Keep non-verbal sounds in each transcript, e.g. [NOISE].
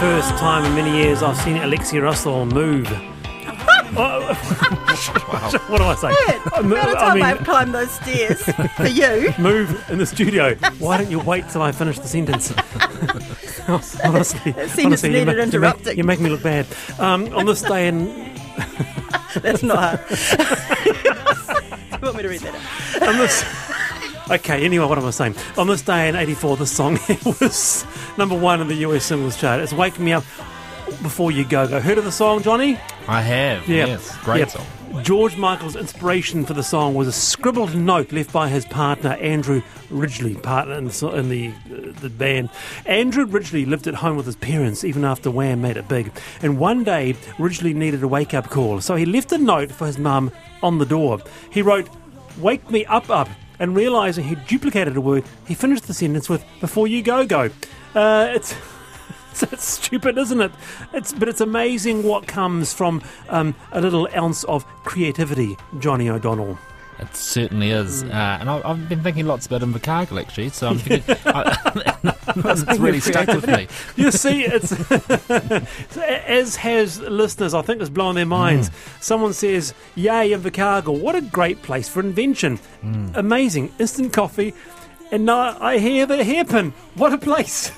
first time in many years I've seen Alexia Russell move. [LAUGHS] Oh, [LAUGHS] what do I say? The Mo- amount of I time mean- I've climbed those stairs for you. [LAUGHS] Move in the studio. Why don't you wait till I finish the sentence? honestly, It honestly, you needed ma- interrupting. You make me look bad. Um, on this day in That's not hard. you want me to read that out? on this. Okay, anyway, what am I saying? On this day in '84, the song was number one in the US singles chart. It's "Wake Me Up Before You Go Go." Heard of the song, Johnny? I have. Yeah. Yes. Great Yeah. song. George Michael's inspiration for the song was a scribbled note left by his partner Andrew Ridgeley, partner in the, in the, uh, the band. Andrew Ridgeley lived at home with his parents even after Wham made it big. And one day, Ridgeley needed a wake up call, so he left a note for his mum on the door. He wrote, "Wake me up, up." And realizing he duplicated a word, he finished the sentence with "Before you go, go." Uh, it's [LAUGHS] That's stupid, isn't it? It's but it's amazing what comes from um, a little ounce of creativity, Johnny O'Donnell. It certainly is. Mm. Uh, and I, I've been thinking lots about Invercargill, actually, so I'm thinking. [LAUGHS] I, [LAUGHS] it's really stuck with me. [LAUGHS] You see, it's as has listeners. I think it's blown their minds. Someone says, "Yay, Invercargill! What a great place for invention! Amazing, instant coffee." And now I hear the hairpin. What a place!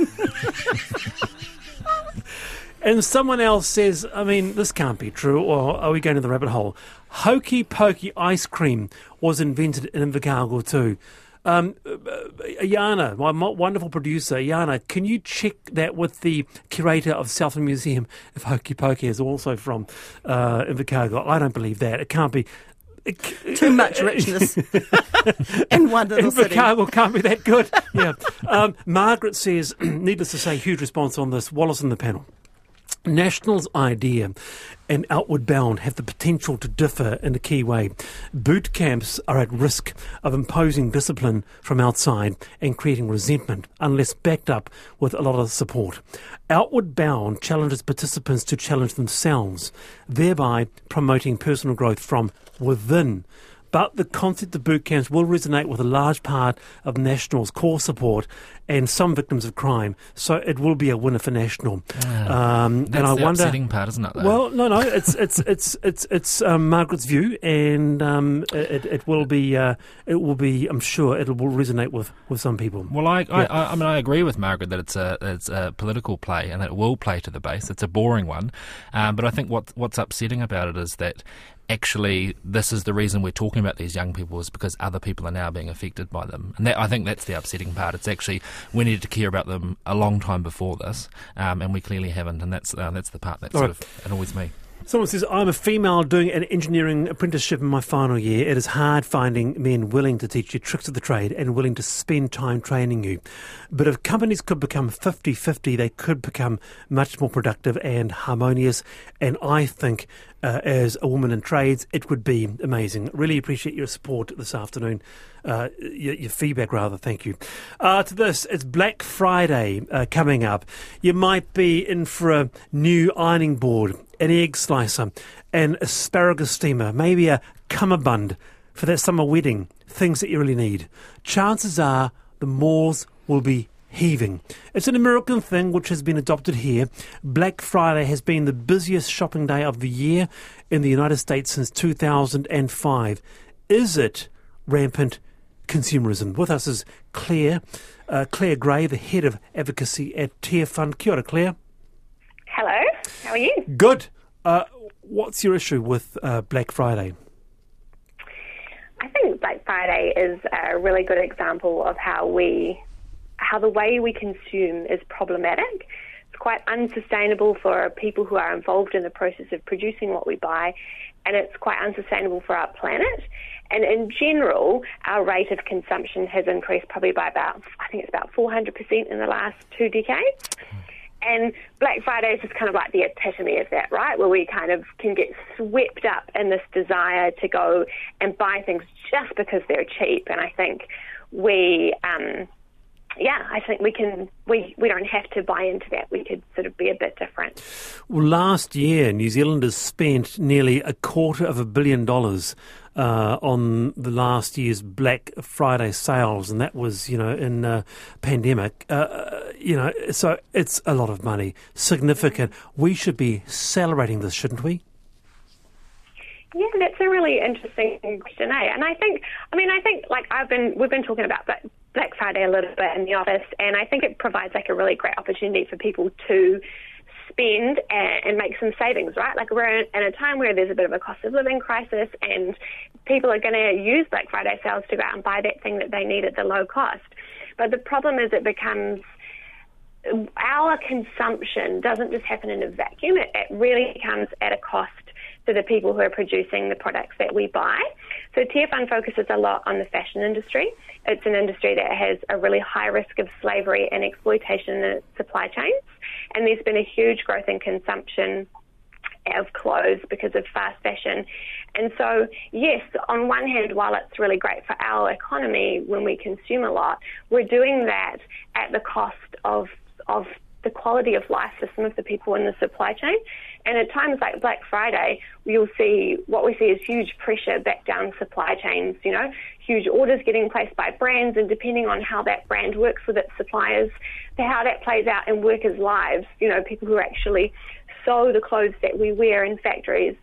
And someone else says, I mean, this can't be true, or are we going to the rabbit hole? Hokey Pokey ice cream was invented in Invercargill too. Um, uh, Yana, my wonderful producer, Yana, can you check that with the curator of Southland Museum if Hokey Pokey is also from uh, Invercargill? I don't believe that. It can't be. [LAUGHS] Too much [LAUGHS] richness in one little city. Invercargill can't be that good. Yeah. Um, Margaret says, [CLEARS THROAT] needless to say, huge response on this. Wallace in the panel. National's idea and Outward Bound have the potential to differ in a key way. Boot camps are at risk of imposing discipline from outside and creating resentment unless backed up with a lot of support. Outward Bound challenges participants to challenge themselves, thereby promoting personal growth from within. But the concept of boot camps will resonate with a large part of National's core support and some victims of crime. So it will be a winner for National. um, That's and I wonder. upsetting part, isn't it? Though? Well, no, no, [LAUGHS] it's it's it's it's it's um, Margaret's view, and um, it, it will be uh, it will be. I'm sure it will resonate with, with some people. Well, I, Yeah. I, I, I mean, I agree with Margaret that it's a it's a political play and that it will play to the base. It's a boring one, um, but I think what what's upsetting about it is that actually this is the reason we're talking about these young people is because other people are now being affected by them, and that, I think that's the upsetting part. It's actually we needed to care about them a long time before this, um, and we clearly haven't, and that's uh, that's the part that All sort right. of annoys me. Someone says, I'm a female doing an engineering apprenticeship in my final year. It is hard finding men willing to teach you tricks of the trade and willing to spend time training you. But if companies could become 50 50, they could become much more productive and harmonious. And I think, uh, as a woman in trades, it would be amazing. Really appreciate your support this afternoon. Uh, your, your feedback, rather. Thank you. Uh, to this, it's Black Friday uh, coming up. You might be in for a new ironing board, an egg slicer, an asparagus steamer, maybe a cummerbund for that summer wedding. Things that you really need. Chances are the malls will be heaving. It's an American thing which has been adopted here. Black Friday has been the busiest shopping day of the year in the United States since 2005. Is it rampant consumerism? With us is Claire, uh, Claire Gray, the head of advocacy at Tear Fund. Kia ora, Claire. Hello, how are you? Good. Uh, what's your issue with uh, Black Friday? I think Black Friday is a really good example of how we, how the way we consume is problematic. It's quite unsustainable for people who are involved in the process of producing what we buy, and it's quite unsustainable for our planet. And in general, our rate of consumption has increased probably by about, I think it's about 400% in the last two decades. And Black Friday is just kind of like the epitome of that, right? Where we kind of can get swept up in this desire to go and buy things just because they're cheap. And I think we, um, yeah, I think we can, we, we don't have to buy into that. We could sort of be a bit different. Well, last year, New Zealanders spent nearly a quarter of a billion dollars uh, uh, on the last year's Black Friday sales, and that was, you know, in uh, pandemic. Uh, you know, so it's a lot of money, significant. We should be celebrating this, shouldn't we? Yeah, that's a really interesting question, eh? And I think, I mean, I think like I've been, we've been talking about Black, Black Friday a little bit in the office, and I think it provides like a really great opportunity for people to spend and, and make some savings, right? Like we're in, a time where there's a bit of a cost of living crisis, and people are going to use Black Friday sales to go out and buy that thing that they need at the low cost. But the problem is it becomes our consumption doesn't just happen in a vacuum. It, it really comes at a cost to the people who are producing the products that we buy. So Fund focuses a lot on the fashion industry. It's an industry that has a really high risk of slavery and exploitation in its supply chains. And there's been a huge growth in consumption of clothes because of fast fashion. And so, yes, on one hand, while it's really great for our economy when we consume a lot, we're doing that at the cost of of the quality of life for some of the people in the supply chain. And at times like Black Friday, you'll see what we see is huge pressure back down supply chains, you know, huge orders getting placed by brands, and depending on how that brand works with its suppliers, how that plays out in workers' lives, you know, people who actually sew the clothes that we wear in factories.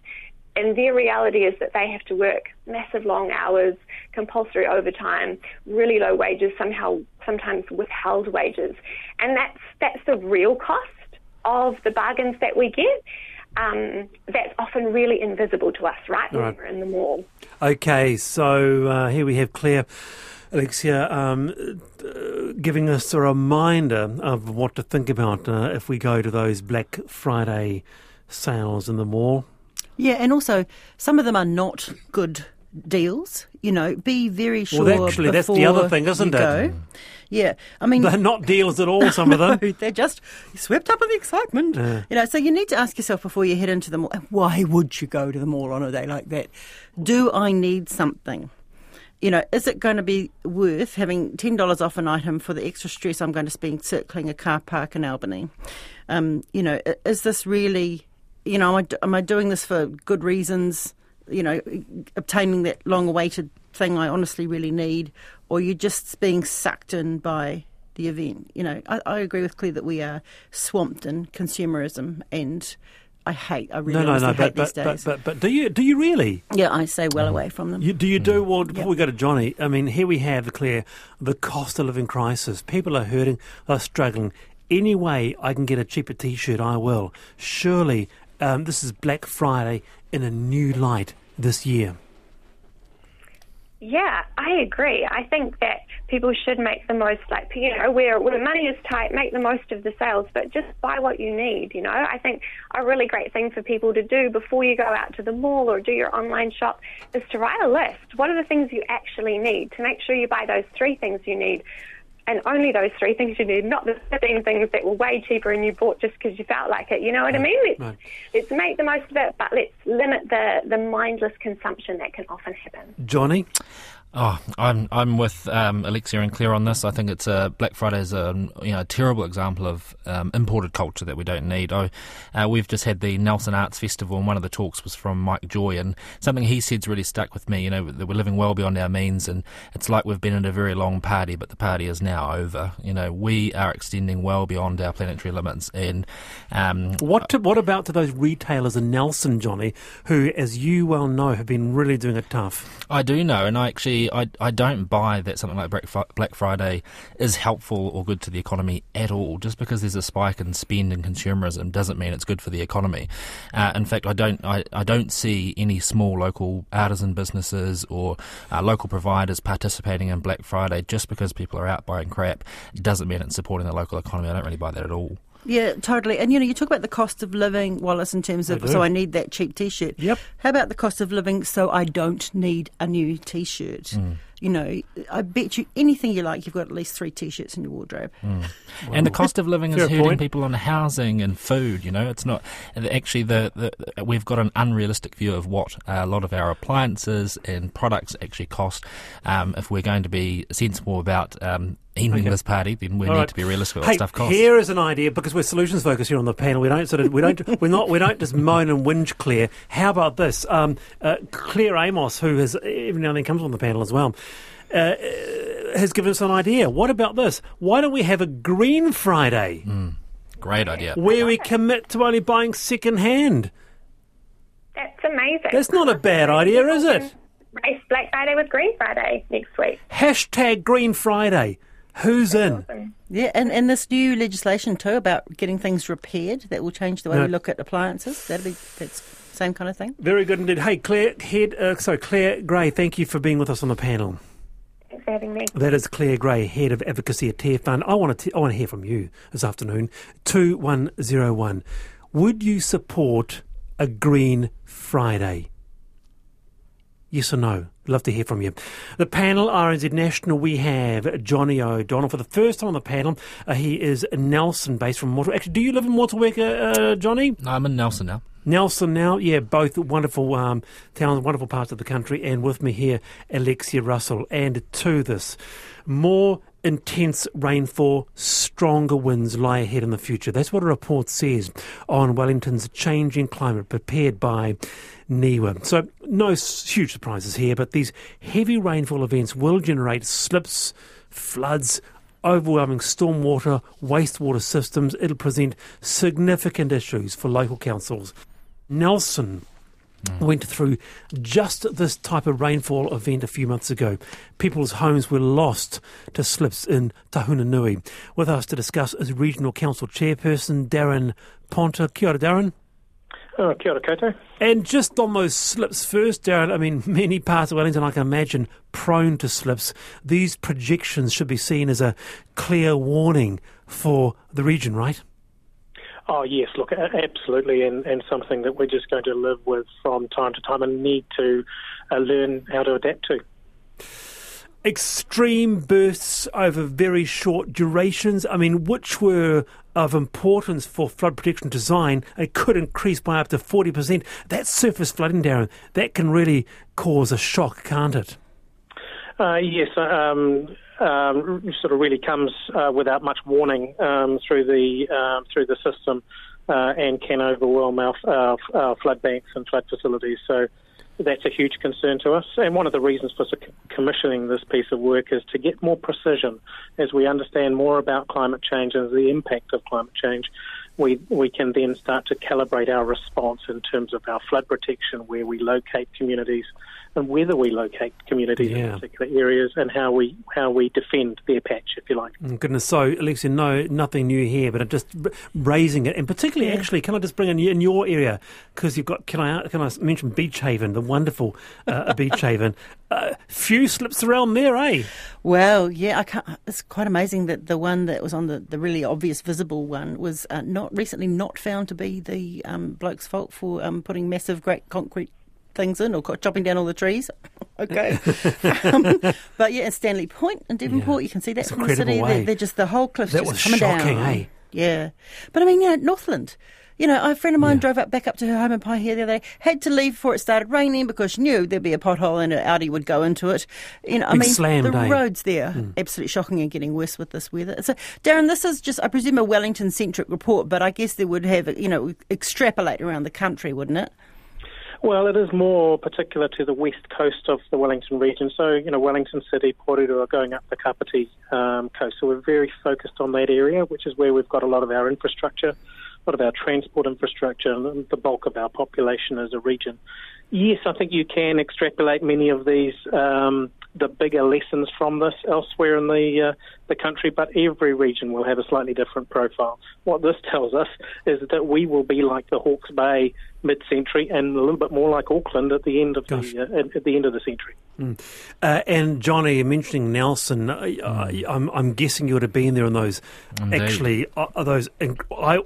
And their reality is that they have to work massive long hours, compulsory overtime, really low wages, somehow sometimes withheld wages. And that's that's the real cost of the bargains that we get. Um, that's often really invisible to us, right? When right. we're in the mall. Okay, so uh, here we have Claire. Alexia, um, uh, giving us a reminder of what to think about uh, if we go to those Black Friday sales in the mall. Yeah, and also some of them are not good deals. You know, be very sure. Well, actually, that's the other thing, isn't it? Go. Yeah, I mean, they're not deals at all. Some of them, [LAUGHS] they're just swept up in the excitement. Yeah. You know, so you need to ask yourself before you head into the mall: Why would you go to the mall on a day like that? Do I need something? You know, is it going to be worth having ten dollars off an item for the extra stress I'm going to spend circling a car park in Albany? Um, you know, is this really? You know, am I, am I doing this for good reasons? You know, obtaining that long-awaited thing I honestly really need, or you're just being sucked in by the event. You know, I, I agree with Claire that we are swamped in consumerism, and I hate. I really no, no, no. hate But, these but, days. but, but, but do you do you really? yeah, I stay well mm. away from them. You, do you do mm. well before Yep. we go to Johnny? I mean, here we have Claire, the cost of living crisis. People are hurting, they're struggling. Any way I can get a cheaper T-shirt, I will. Surely, um, this is Black Friday in a new light this year. Yeah, I agree. I think that people should make the most, like, you know, where, where money is tight, make the most of the sales, but just buy what you need, you know. I think a really great thing for people to do before you go out to the mall or do your online shop is to write a list. What are the things you actually need? To make sure you buy those three things you need and only those three things you need, not the 15 things that were way cheaper and you bought just because you felt like it. You know what I mean? Let's, right. let's make the most of it, but let's limit the, the mindless consumption that can often happen. Johnny, Oh, I'm I'm with um, Alexia and Claire on this. I think it's a Black Friday is a you know a terrible example of um, imported culture that we don't need. Oh, uh, we've just had the Nelson Arts Festival, and one of the talks was from Mike Joy, and something he said's really stuck with me. You know that we're living well beyond our means, and it's like we've been in a very long party, but the party is now over. You know we are extending well beyond our planetary limits, and um, what to, what about to those retailers in Nelson, Johnny, who, as you well know, have been really doing it tough? I do know, and I actually I, I don't buy that something like Black Friday is helpful or good to the economy at all. Just because there's a spike in spend and consumerism doesn't mean it's good for the economy. Uh, in fact, I don't I, I don't see any small local artisan businesses or uh, local providers participating in Black Friday just because people are out buying crap doesn't mean it's supporting the local economy. I don't really buy that at all. Yeah, totally. And you know, you talk about the cost of living, Wallace, in terms of I so I need that cheap T-shirt. Yep. How about the cost of living so I don't need a new T-shirt? Mm. You know, I bet you anything you like, you've got at least three T-shirts in your wardrobe. [LAUGHS] and the cost of living is hurting point. people on housing and food. You know, it's not actually the, the we've got an unrealistic view of what a lot of our appliances and products actually cost. Um, if we're going to be sensible about um, in Okay. this party, then we All need right. to be realistic about Hey, stuff costs. here is an idea because we're solutions focused here on the panel. We don't sort of we don't [LAUGHS] we're not we don't just moan and whinge. Clear. how about this? Um, uh, Claire Amos, who has every now and then comes on the panel as well. Uh, uh, has given us an idea. What about this? Why don't we have a Green Friday Great idea. where we commit to only buying second hand? That's amazing. That's not a bad idea, is it? Race Black Friday with Green Friday next week. Hashtag Green Friday. Who's in? Yeah, and, and this new legislation too about getting things repaired that will change the way No. we look at appliances. That'll be that's same kind of thing. Very good indeed. Hey, Claire Head. Uh, sorry, Claire Gray. Thank you for being with us on the panel. Thanks for having me. That is Claire Gray, head of advocacy at Tear Fund. I want to. I want to hear from you this afternoon. Two one zero one. Would you support a Green Friday? Yes or no? Love to hear from you. The panel RNZ National. We have Johnny O'Donnell for the first time on the panel. Uh, he is Nelson, based from Mortal. Actually, do you live in Motueka, uh, Johnny? No, I'm in Nelson now. Nelson now, yeah, both wonderful um, towns, wonderful parts of the country, and with me here, Alexia Russell. And to this, more intense rainfall, stronger winds lie ahead in the future. That's what a report says on Wellington's changing climate prepared by NIWA. So, no huge surprises here, but these heavy rainfall events will generate slips, floods, overwhelming stormwater, wastewater systems. It'll present significant issues for local councils. Nelson went through just this type of rainfall event a few months ago. People's homes were lost to slips in Tahunanui. With us to discuss is Regional Council Chairperson Daran Ponter. Kia ora, Daran. Oh, kia ora koutou. And just on those slips first, Daran, I mean, [LAUGHS] many parts of Wellington, I can imagine, prone to slips. These projections should be seen as a clear warning for the region, right? Oh, yes, look, absolutely, and, and something that we're just going to live with from time to time and need to uh, learn how to adapt to. extreme bursts over very short durations. I mean, which were of importance for flood protection design, it could increase by up to 40%. That surface flooding, Daran, that can really cause a shock, can't it? Uh, yes, um, um, sort of really comes uh, without much warning um, through the um, through the system uh, and can overwhelm our, our, our flood banks and flood facilities. So that's a huge concern to us. And one of the reasons for commissioning this piece of work is to get more precision as we understand more about climate change and the impact of climate change. We, we can then start to calibrate our response in terms of our flood protection, where we locate communities, and whether we locate communities Yeah. in particular areas, and how we how we defend their patch, if you like. Mm, Goodness, so Alexia, no, nothing new here, but I'm just raising it, and particularly, actually, can I just bring in in your area because you've got? Can I can I mention Beach Haven, the wonderful uh, [LAUGHS] Beach Haven? Uh, few slips around there, eh? Well, yeah, I can't, it's quite amazing that the one that was on the, the really obvious visible one was uh, not recently not found to be the um, bloke's fault for um, putting massive, great concrete things in or chopping down all the trees. [LAUGHS] okay, [LAUGHS] um, but yeah, in Stanley Point in Devonport, Yeah. you can see that It's from the city. incredible, eh? They're, they're just the whole cliff's That just was coming shocking, down. eh? Yeah, but I mean, you know, Northland. You know, a friend of mine Yeah. drove up back up to her home in Paihia the other day. Had to leave before it started raining because she knew there'd be a pothole and an Audi would go into it. You know, I mean, slam the day. Hmm. roads there absolutely shocking and getting worse with this weather. So, Daran, this is just, I presume, a Wellington centric report, but I guess they would have, you know, extrapolate around the country, wouldn't it? Well, it is more particular to the west coast of the Wellington region. So, you know, Wellington City, Porirua are going up the Kapiti um, coast. So we're very focused on that area, which is where we've got a lot of our infrastructure, a lot of our transport infrastructure, and the bulk of our population as a region. Yes, I think you can extrapolate many of these, um, the bigger lessons from this elsewhere in the uh, the country, but every region will have a slightly different profile. What this tells us is that we will be like the Hawke's Bay mid-century, and a little bit more like Auckland at the end of Gosh. the uh, at, at the end of the century. Uh, and Johnny, mentioning Nelson, uh, I, I'm, I'm guessing you would have been there on those. Indeed. Actually, uh, those. inc- I,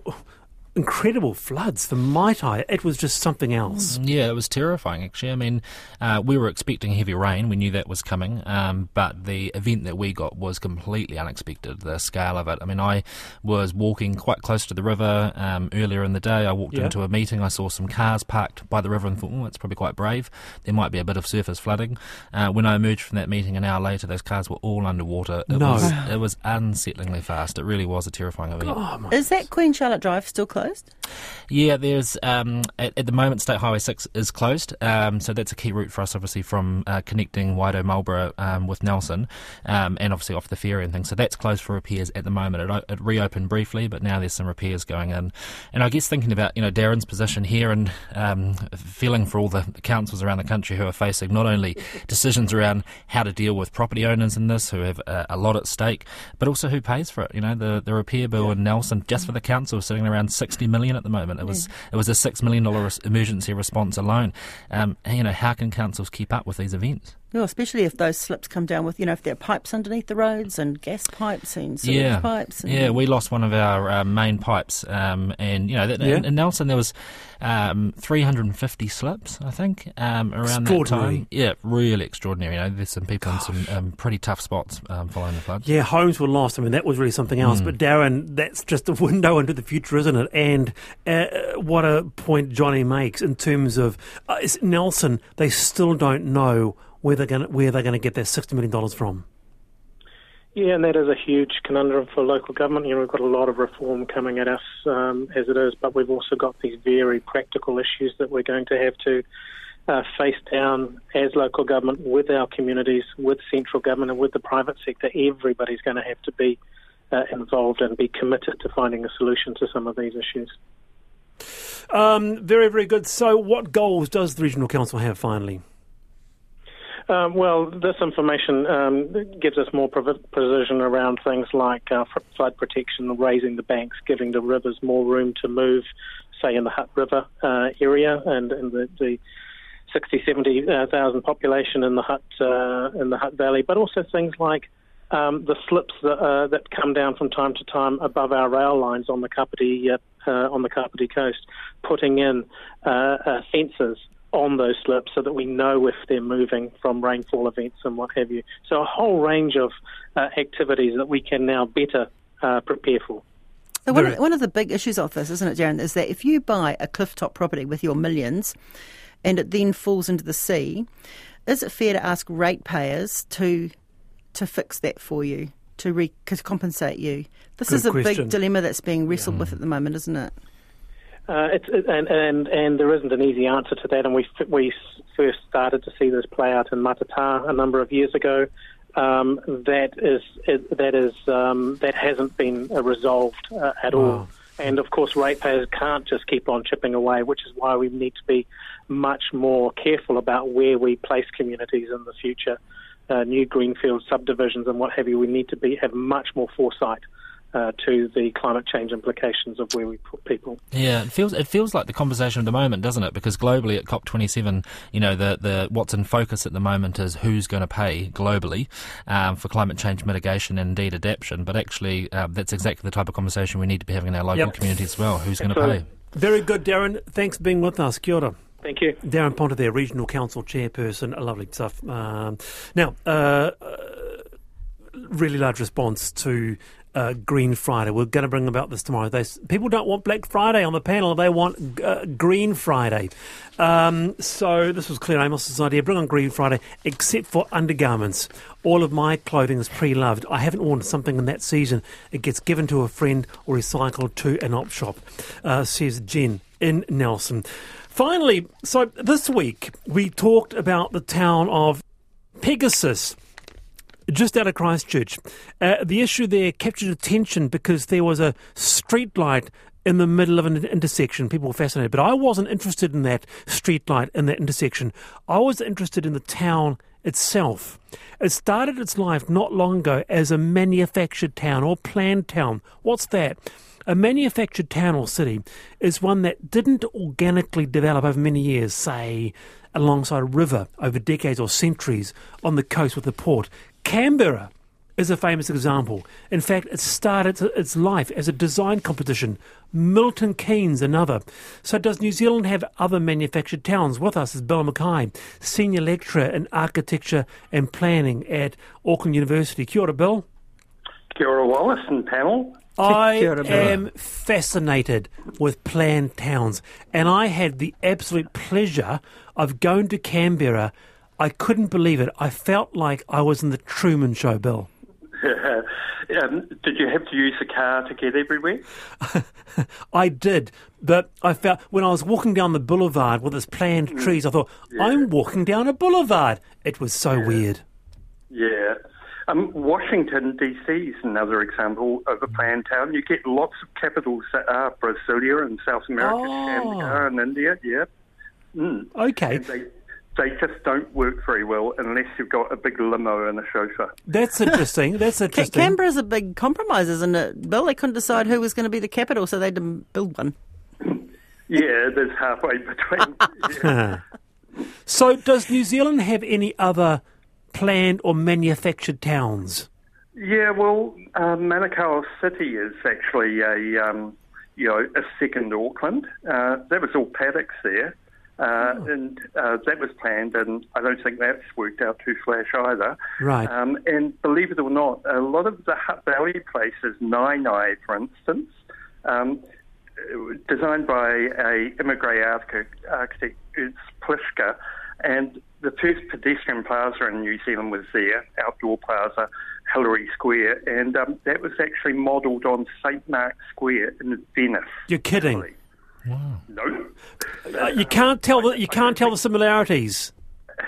incredible floods for Maitai. It was just something else. Mm, yeah, it was terrifying, actually. I mean, uh, we were expecting heavy rain. We knew that was coming. Um, but the event that we got was completely unexpected, the scale of it. I mean, I was walking quite close to the river um, earlier in the day. I walked yeah. into a meeting. I saw some cars parked by the river and thought, oh, it's probably quite brave. There might be a bit of surface flooding. Uh, when I emerged from that meeting an hour later, those cars were all underwater. It no. Was, [SIGHS] it was unsettlingly fast. It really was a terrifying event. Oh, Is that Queen Charlotte Drive still closed? Yeah, there's um, at, at, the moment State Highway Six is closed, um, so that's a key route for us, obviously from uh, connecting Waido Marlborough um, with Nelson, um, and obviously off the ferry and things. So that's closed for repairs at the moment. It, it, reopened briefly, but now there's some repairs going in. And I guess thinking about you know Daran's position here and um, feeling for all the councils around the country who are facing not only [LAUGHS] decisions around how to deal with property owners in this who have uh, a lot at stake, but also who pays for it. You know the the repair bill yeah. in Nelson just for the council sitting around sixty million at the moment. It was it was a six million dollar emergency response alone. Um, you know, how can councils keep up with these events? Well, especially if those slips come down with, you know, if there are pipes underneath the roads and gas pipes and sewage yeah. pipes. yeah, we lost one of our uh, main pipes, um, and you know, that, yeah. in, in, Nelson there was um, 350 slips, I think, um, around that time. Yeah, really extraordinary. You know, there's some people Gosh. in some um, pretty tough spots um, following the floods. Yeah, homes were lost. I mean, that was really something else. Mm. But Daran, that's just a window into the future, isn't it? And uh, what a point Johnny makes in terms of uh, Nelson. They still don't know where they're going where they're going to get their sixty million dollars from. Yeah, and that is a huge conundrum for local government. You know, we've got a lot of reform coming at us um, as it is, but we've also got these very practical issues that we're going to have to uh, face down as local government with our communities, with central government, and with the private sector. Everybody's going to have to be uh, involved and be committed to finding a solution to some of these issues. Um, very, very good. So, what goals does the Regional Council have finally? Um, well, this information um, gives us more precision around things like uh, flood protection, raising the banks, giving the rivers more room to move, say in the Hutt River uh, area and in the, the 60, 70,000 uh, population in the Hutt uh, in the Hutt Valley, but also things like um, the slips that, uh, that come down from time to time above our rail lines on the Kapiti uh, on the Kapiti coast, putting in fences on those slips so that we know if they're moving from rainfall events and what have you. So a whole range of uh, activities that we can now better uh, prepare for. So one, of, one of the big issues of this, isn't it, Daran, is that if you buy a clifftop property with your millions and it then falls into the sea, is it fair to ask ratepayers to to fix that for you, to, re, to compensate you? This Good is a question. big dilemma that's being wrestled yeah. with at the moment, isn't it? Uh, it's, it, and, and and there isn't an easy answer to that. And we we first started to see this play out in Matata a number of years ago. Um, that is it, that is um, that hasn't been uh, resolved uh, at wow. all. And of course, ratepayers can't just keep on chipping away, which is why we need to be much more careful about where we place communities in the future. Uh, new greenfield subdivisions and what have you. We need to be have much more foresight uh, to the climate change implications of where we put people. Yeah, it feels it feels like the conversation of the moment, doesn't it? Because globally at COP27, you know, the the what's in focus at the moment is who's going to pay globally um, for climate change mitigation and indeed adaptation. But actually, uh, that's exactly the type of conversation we need to be having in our local yep. communities as well. Who's going to pay? Very good, Daran. Thanks for being with us. Kia ora. Thank you. Daran Ponter, there, Regional Council Chairperson. Lovely stuff. Um, now, uh, uh really large response to uh, Green Friday. We're going to bring about this tomorrow. They, people don't want Black Friday on the panel; they want uh, Green Friday. Um, so this was Claire Amos's idea: bring on Green Friday, except for undergarments. All of my clothing is pre-loved. I haven't worn something in that season. It gets given to a friend or recycled to an op shop. Uh, says Jen in Nelson. Finally, so this week we talked about the town of Pegasus just out of Christchurch. Uh, the issue there captured attention because there was a street light in the middle of an intersection. People were fascinated. But I wasn't interested in that street light in that intersection. I was interested in the town itself. It started its life not long ago as a manufactured town or planned town. What's that? A manufactured town or city is one that didn't organically develop over many years, say alongside a river over decades or centuries on the coast with a port. Canberra is a famous example. In fact, it started its life as a design competition. Milton Keynes, another. So, does New Zealand have other manufactured towns? With us is Bill McKay, Senior Lecturer in Architecture and Planning at Auckland University. Kia ora, Bill. Kia ora, Wallace and panel. I am fascinated with planned towns, and I had the absolute pleasure of going to Canberra. I couldn't believe it. I felt like I was in the Truman Show, Bill. [LAUGHS] um, did you have to use a car to get everywhere? [LAUGHS] I did, but I felt when I was walking down the boulevard with its planned mm. trees, I thought yeah. I'm walking down a boulevard. It was so yeah. weird. Yeah. Um, Washington, D.C. is another example of a planned town. You get lots of capitals that are Brasilia and South America, oh. and India, yeah. Mm. Okay. They, they, just don't work very well unless you've got a big limo and a chauffeur. That's interesting. That's interesting. Canberra's a big compromise, isn't it, Bill? They couldn't decide who was going to be the capital, so they didn't build one. yeah, there's halfway between. Yeah. [LAUGHS] [LAUGHS] so, does New Zealand have any other planned or manufactured towns? Yeah, well, uh, Manukau City is actually a um, you know a second Auckland. Uh, that was all paddocks there, uh, oh. and uh, that was planned, and I don't think that's worked out too flash either. Right. Um, and believe it or not, a lot of the Hutt Valley places, Naenae, for instance. Um, designed by a immigrant architect, it's Plischke, and the first pedestrian plaza in New Zealand was there, outdoor plaza, Hillary Square, and um, that was actually modelled on St Mark's Square in Venice. You're kidding? Italy. Wow. No. Uh, you can't tell the you can't tell the similarities.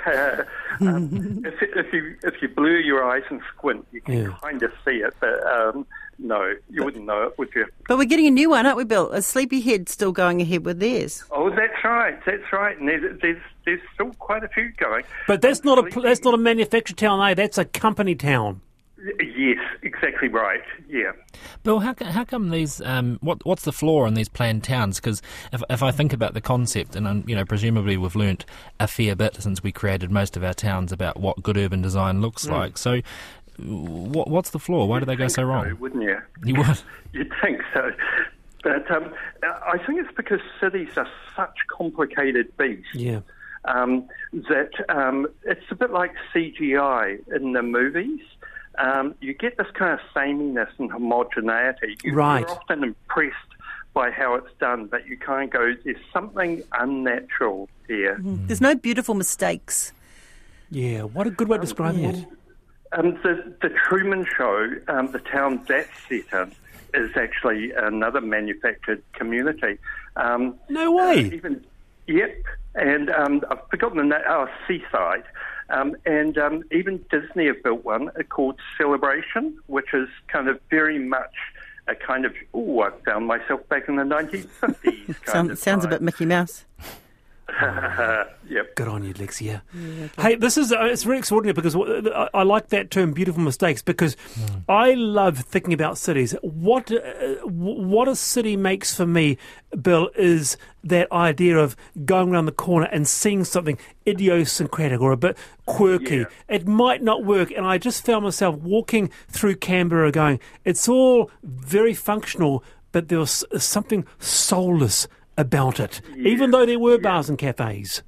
Uh, [LAUGHS] um, if, if, you if you blur your eyes and squint, you can yeah. kind of see it, but um, no, you wouldn't know it, would you? But we're getting a new one, aren't we, Bill? A Sleepyhead still going ahead with theirs. Oh, that's right. That's right. And there's, there's, there's still quite a few going. But that's not a that's not a manufactured town, eh? That's a company town. Yes, exactly right. Yeah. Bill, how, how come these? Um, what what's the flaw in these planned towns? Because if if I think about the concept, and um, you know, presumably we've learnt a fair bit since we created most of our towns about what good urban design looks mm. like. So, what, what's the flaw? Why You'd do they go so wrong? So, wouldn't you? You would. [LAUGHS] You'd think so. But um, I think it's because cities are such complicated beasts. Yeah. Um, that um, it's a bit like CGI in the movies. Um, you get this kind of sameness and homogeneity. You, right. You're often impressed by how it's done, but you kind of go, there's something unnatural here. Mm. There's no beautiful mistakes. Yeah, what a good way of describing um, it. Um, the, the Truman Show, um, the town that's set in, is actually another manufactured community. Um, no way. Uh, even, yep. And um, I've forgotten the name. Oh, Seaside. Um, and um, even Disney have built one called Celebration, which is kind of very much a kind of, oh, I found myself back in the 1950s. [LAUGHS] Sound, sounds a bit Mickey Mouse. Yep. Good on you, Lexia. Yeah, hey, this is uh, it's very extraordinary because I, I, like that term, beautiful mistakes, because mm. I love thinking about cities. What uh, what a city makes for me, Bill, is that idea of going around the corner and seeing something idiosyncratic or a bit quirky. Yeah. It might not work, and I just found myself walking through Canberra, going, "It's all very functional." But there was something soulless about it, yeah. even though there were bars and cafes.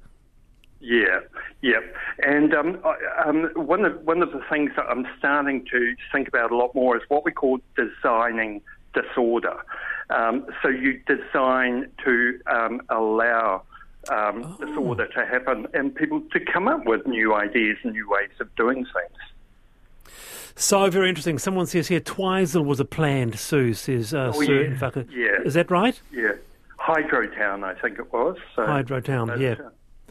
Yeah, yeah, and um, um, one of one of the things that I'm starting to think about a lot more is what we call designing disorder. Um, so you design to um, allow um, oh. disorder to happen and people to come up with new ideas and new ways of doing things. So very interesting. Someone says here Twizel was a planned Sue, says uh, oh, Sue. Yeah. yeah. Is that right? Yeah. Hydrotown, I think it was. So Hydrotown, yeah.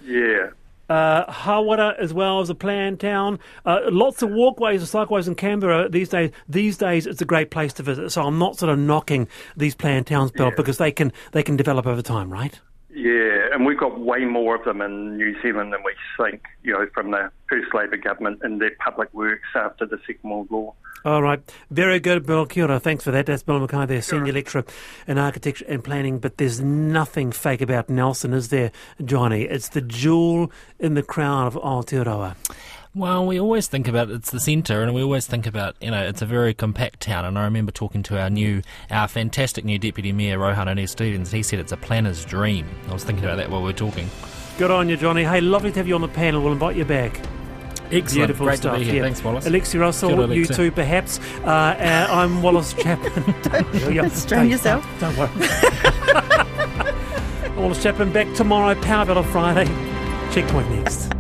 Yeah. Uh, Hawera as well as a planned town. Uh, lots of walkways and cycleways in Canberra these days. These days, it's a great place to visit. So I'm not sort of knocking these planned towns, Bill, yeah. because they can they can develop over time, right? Yeah, and we've got way more of them in New Zealand than we think. You know, from the first Labor government and their public works after the Second World War. All right. Very good, Bill. Kia. Thanks for that. That's Bill McKay there, Senior Lecturer in Architecture and Planning. But there's nothing fake about Nelson, is there, Johnny? It's the jewel in the crown of Aotearoa. Well, we always think about it's the centre, and we always think about you know it's a very compact town. And I remember talking to our new, our fantastic new deputy mayor Rohan O'Neill Stevens. He said it's a planner's dream. I was thinking about that while we were talking. Good on you, Johnny. Hey, lovely to have you on the panel. We'll invite you back. Excellent, Beautiful great stuff. to be here. yeah. Thanks, Wallace. Alexi Russell, Kia ora, you too, perhaps. Uh, uh, I'm Wallace [LAUGHS] Chapman. Yeah, [LAUGHS] yeah. [LAUGHS] Strain Don't- yourself. Don't, don't worry. Wallace Chapman back tomorrow. Power Battle Friday. Checkpoint next.